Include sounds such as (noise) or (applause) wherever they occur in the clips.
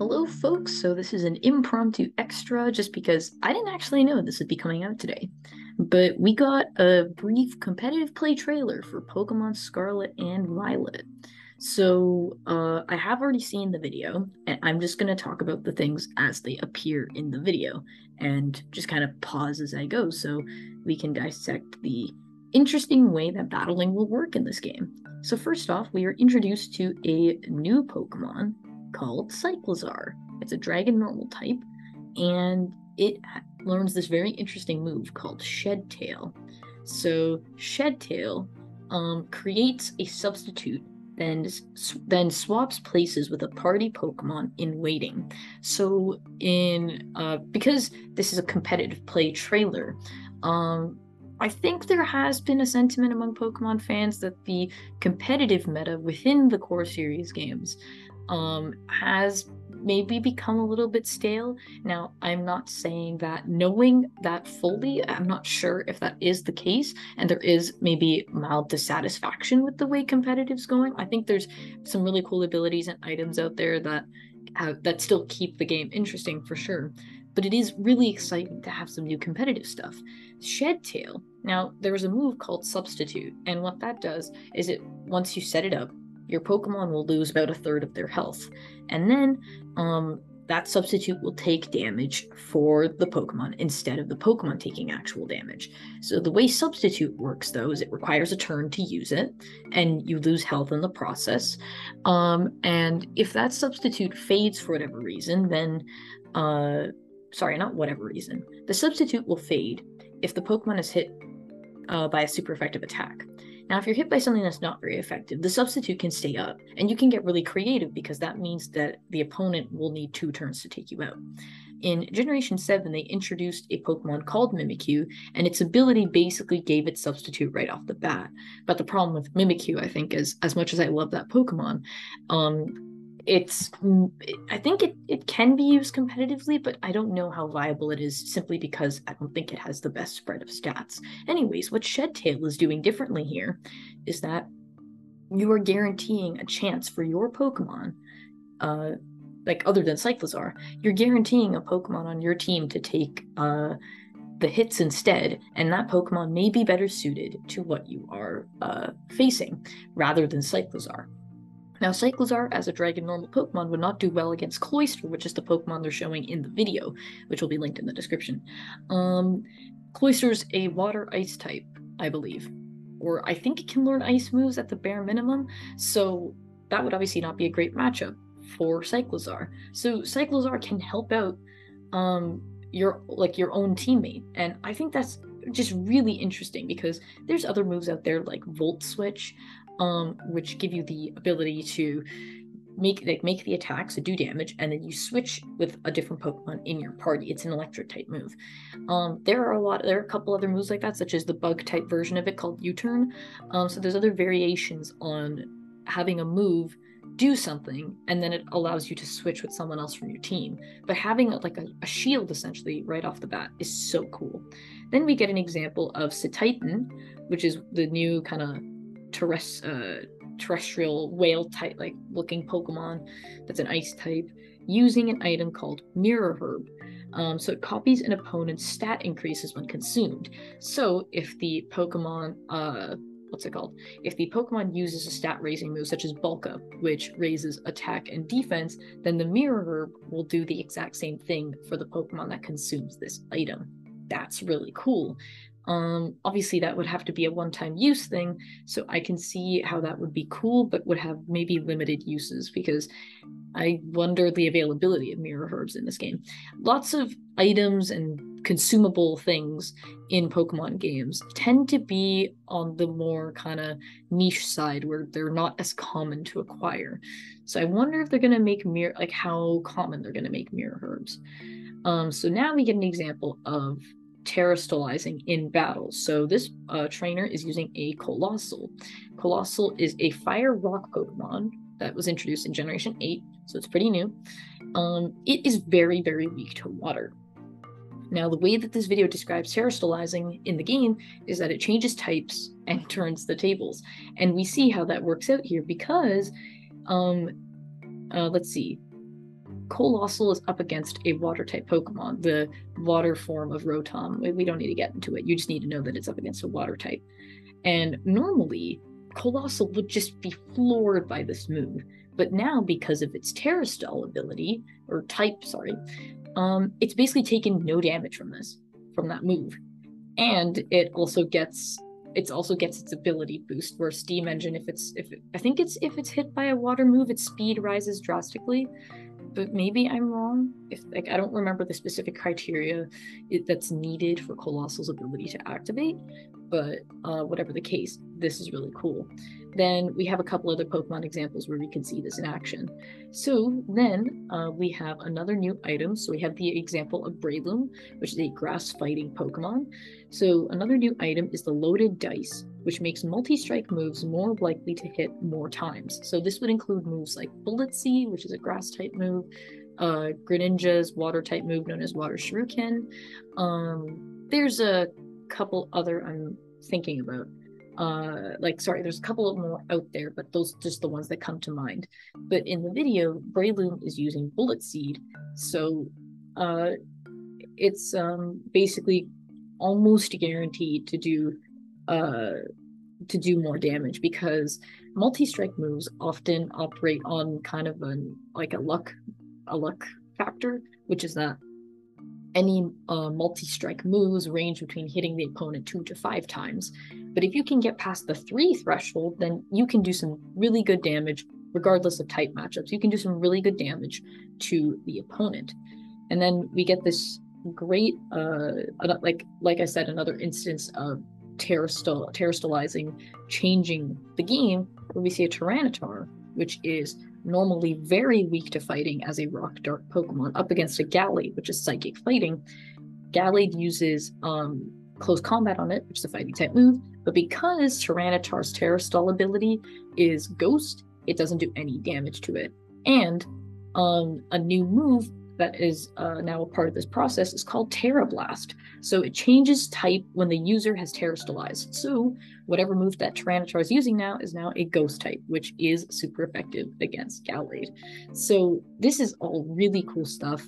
Hello, folks. So, this is an impromptu extra just because I didn't actually know this would be coming out today. But we got a brief competitive play trailer for Pokemon Scarlet and Violet. So, uh, I have already seen the video, and I'm just going to talk about the things as they appear in the video and just kind of pause as I go so we can dissect the interesting way that battling will work in this game. So, first off, we are introduced to a new Pokemon called Cyclizar. It's a dragon normal type, and it learns this very interesting move called Shed Tail. So, Shed Tail um, creates a substitute then then swaps places with a party Pokemon in waiting. So in uh, because this is a competitive play trailer, um, I think there has been a sentiment among Pokemon fans that the competitive meta within the core series games um, has maybe become a little bit stale. Now, I'm not saying that knowing that fully, I'm not sure if that is the case, and there is maybe mild dissatisfaction with the way competitive's going. I think there's some really cool abilities and items out there that have, that still keep the game interesting for sure. But it is really exciting to have some new competitive stuff. Shed Tail. Now, there was a move called Substitute, and what that does is it once you set it up, your Pokemon will lose about a third of their health. And then um, that substitute will take damage for the Pokemon instead of the Pokemon taking actual damage. So the way substitute works though is it requires a turn to use it, and you lose health in the process. Um, and if that substitute fades for whatever reason, then uh, sorry, not whatever reason, the substitute will fade if the Pokemon is hit uh, by a super effective attack. Now, if you're hit by something that's not very effective, the substitute can stay up, and you can get really creative because that means that the opponent will need two turns to take you out. In Generation 7, they introduced a Pokemon called Mimikyu, and its ability basically gave it substitute right off the bat. But the problem with Mimikyu, I think, is as much as I love that Pokemon, um, it's i think it, it can be used competitively but i don't know how viable it is simply because i don't think it has the best spread of stats anyways what shedtail is doing differently here is that you are guaranteeing a chance for your pokemon uh like other than cyclizar you're guaranteeing a pokemon on your team to take uh the hits instead, and that Pokemon may be better suited to what you are uh, facing rather than Cyclizar. Now, Cyclizar, as a dragon normal Pokemon, would not do well against Cloyster, which is the Pokemon they're showing in the video, which will be linked in the description. Um, Cloyster's a water ice type, I believe. Or I think it can learn ice moves at the bare minimum, so that would obviously not be a great matchup for Cyclizar. So Cyclizar can help out um, your like your own teammate, and I think that's just really interesting because there's other moves out there like Volt Switch, um, which give you the ability to make like make the attacks so do damage and then you switch with a different pokemon in your party. It's an electric type move. Um there are a lot there are a couple other moves like that such as the bug type version of it called u-turn. Um so there's other variations on having a move do something and then it allows you to switch with someone else from your team. But having like a, a shield essentially right off the bat is so cool. Then we get an example of Cetitan, which is the new kind of terrest- uh, terrestrial whale type like looking Pokemon that's an ice type using an item called Mirror Herb. Um, so it copies an opponent's stat increases when consumed. So if the Pokemon, uh, what's it called? If the Pokemon uses a stat raising move such as Bulk Up, which raises attack and defense, then the Mirror Herb will do the exact same thing for the Pokemon that consumes this item. That's really cool. Um, obviously, that would have to be a one time use thing, so I can see how that would be cool, but would have maybe limited uses because I wonder the availability of mirror herbs in this game. Lots of items and consumable things in Pokemon games tend to be on the more kind of niche side where they're not as common to acquire. So I wonder if they're going to make mirror, like how common they're going to make mirror herbs. Um, so now we get an example of terastallizing in battle. So this uh, trainer is using a Coalossal. Coalossal is a fire rock Pokemon that was introduced in Generation 8, so it's pretty new. Um, it is very, very weak to water. Now, the way that this video describes terastallizing in the game is that it changes types and (laughs) turns the tables. And we see how that works out here because, um, uh, let's see, Coalossal is up against a water type Pokemon, the water form of Rotom. We don't need to get into it. You just need to know that it's up against a water type. And normally, Coalossal would just be floored by this move. But now, because of its Terastall ability, or type, sorry, um, it's basically taken no damage from this, from that move. And it also gets also gets its ability boost where steam engine if it's if it, i think it's if it's hit by a water move its speed rises drastically but maybe I'm wrong. If like I don't remember the specific criteria it, that's needed for Coalossal's ability to activate, but uh, whatever the case, this is really cool. Then we have a couple other Pokemon examples where we can see this in action. So then uh, we have another new item. So we have the example of Breloom, which is a grass fighting Pokemon. So another new item is the Loaded Dice, which makes multi-strike moves more likely to hit more times. So this would include moves like Bullet Seed, which is a grass type move, uh, Greninja's water type move known as Water Shuriken. Um, there's a couple other I'm thinking about. Uh, like sorry, there's a couple more out there, but those just the ones that come to mind. But in the video, Breloom is using Bullet Seed, so uh, it's um, basically almost guaranteed to do uh, to do more damage because multi-strike moves often operate on kind of an like a luck a luck factor, which is that any uh, multi-strike moves range between hitting the opponent two to five times. But if you can get past the three threshold, then you can do some really good damage, regardless of type matchups. You can do some really good damage to the opponent. And then we get this great, uh, like like I said, another instance of terrastall, terastallizing, changing the game, we see a Tyranitar, which is normally very weak to fighting as a rock dark Pokemon, up against a Gallade, which is psychic fighting. Gallade uses um, close combat on it, which is a fighting type move, but because Tyranitar's Terastall ability is Ghost, it doesn't do any damage to it. And um, a new move that is uh, now a part of this process is called Tera Blast. So it changes type when the user has Terastallized. So whatever move that Tyranitar is using now is now a Ghost type, which is super effective against Gallade. So this is all really cool stuff.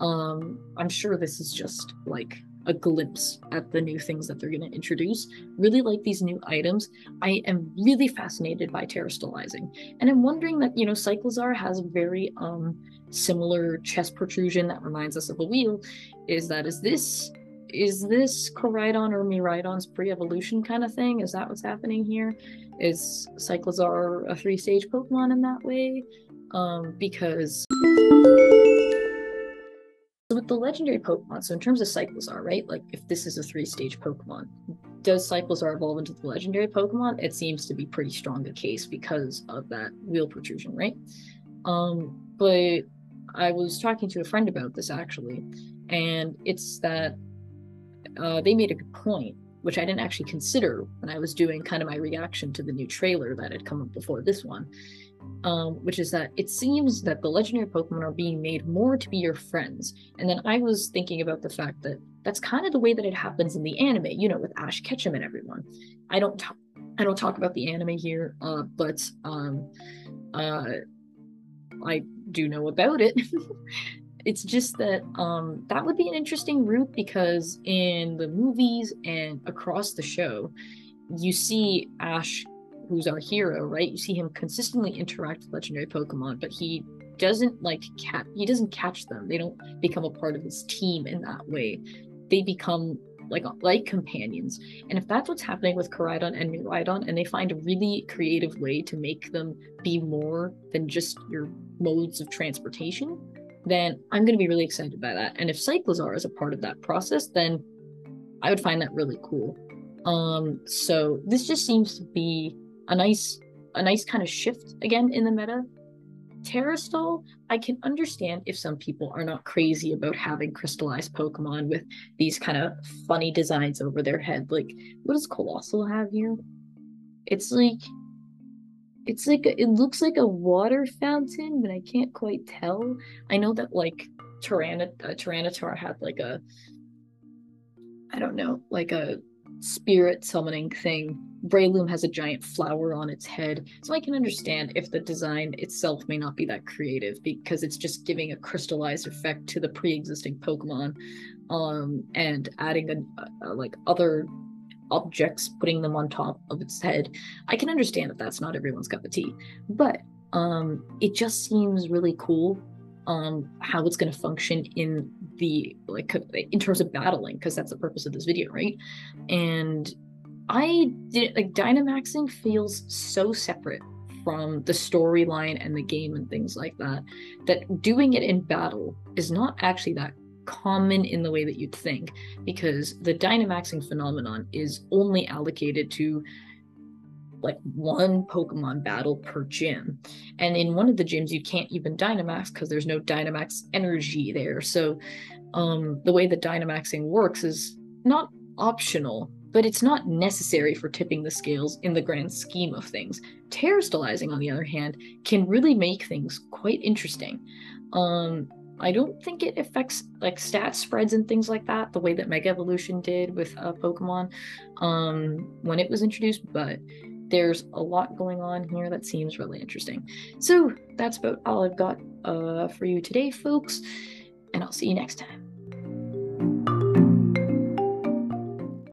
Um, I'm sure this is just like a glimpse at the new things that they're going to introduce. Really like these new items. I am really fascinated by terastallizing. And I'm wondering that, you know, Cyclizar has a very um similar chest protrusion that reminds us of a wheel. Is that is this is this Koraidon or Miraidon's pre-evolution kind of thing? Is that what's happening here? Is Cyclizar a three-stage Pokemon in that way? Um, because with the legendary Pokemon, so in terms of Cyclizar, right? Like if this is a three-stage Pokemon, does Cyclizar evolve into the legendary Pokemon? It seems to be pretty strong a case because of that wheel protrusion, right? Um, but I was talking to a friend about this actually, and it's that uh, they made a good point, which I didn't actually consider when I was doing kind of my reaction to the new trailer that had come up before this one um, which is that it seems that the legendary Pokemon are being made more to be your friends. And then I was thinking about the fact that that's kind of the way that it happens in the anime, you know, with Ash Ketchum and everyone. I don't talk, I don't talk about the anime here, uh, but um, uh, I do know about it. (laughs) it's just that um, that would be an interesting route because in the movies and across the show, you see Ash who's our hero, right? You see him consistently interact with legendary Pokemon, but he doesn't like cat he doesn't catch them. They don't become a part of his team in that way. They become like like companions. And if that's what's happening with Koraidon and Miraidon, and they find a really creative way to make them be more than just your modes of transportation, then I'm going to be really excited by that. And if Cyclizar is a part of that process, then I would find that really cool. Um, so this just seems to be a nice a nice kind of shift again in the meta. Terastall, I can understand if some people are not crazy about having crystallized Pokemon with these kind of funny designs over their head. Like, what does Coalossal have here? It's like, it's like, it looks like a water fountain, but I can't quite tell. I know that like Tyrant- uh, Tyranitar had like a I don't know, like a spirit summoning thing. Breloom has a giant flower on its head, so I can understand if the design itself may not be that creative because it's just giving a crystallized effect to the pre-existing Pokemon, um, and adding a, a, like other objects, putting them on top of its head. I can understand that that's not everyone's cup of tea, but um, it just seems really cool um, how it's going to function in the like in terms of battling because that's the purpose of this video right? And i did like dynamaxing feels so separate from the storyline and the game and things like that that doing it in battle is not actually that common in the way that you'd think because the dynamaxing phenomenon is only allocated to like one Pokemon battle per gym. And in one of the gyms, you can't even Dynamax because there's no Dynamax energy there. So um, the way that Dynamaxing works is not optional, but it's not necessary for tipping the scales in the grand scheme of things. Terastallizing, on the other hand, can really make things quite interesting. Um, I don't think it affects like stat spreads and things like that the way that Mega Evolution did with uh, Pokemon um, when it was introduced, but there's a lot going on here that seems really interesting. So that's about all I've got uh, for you today, folks, and I'll see you next time.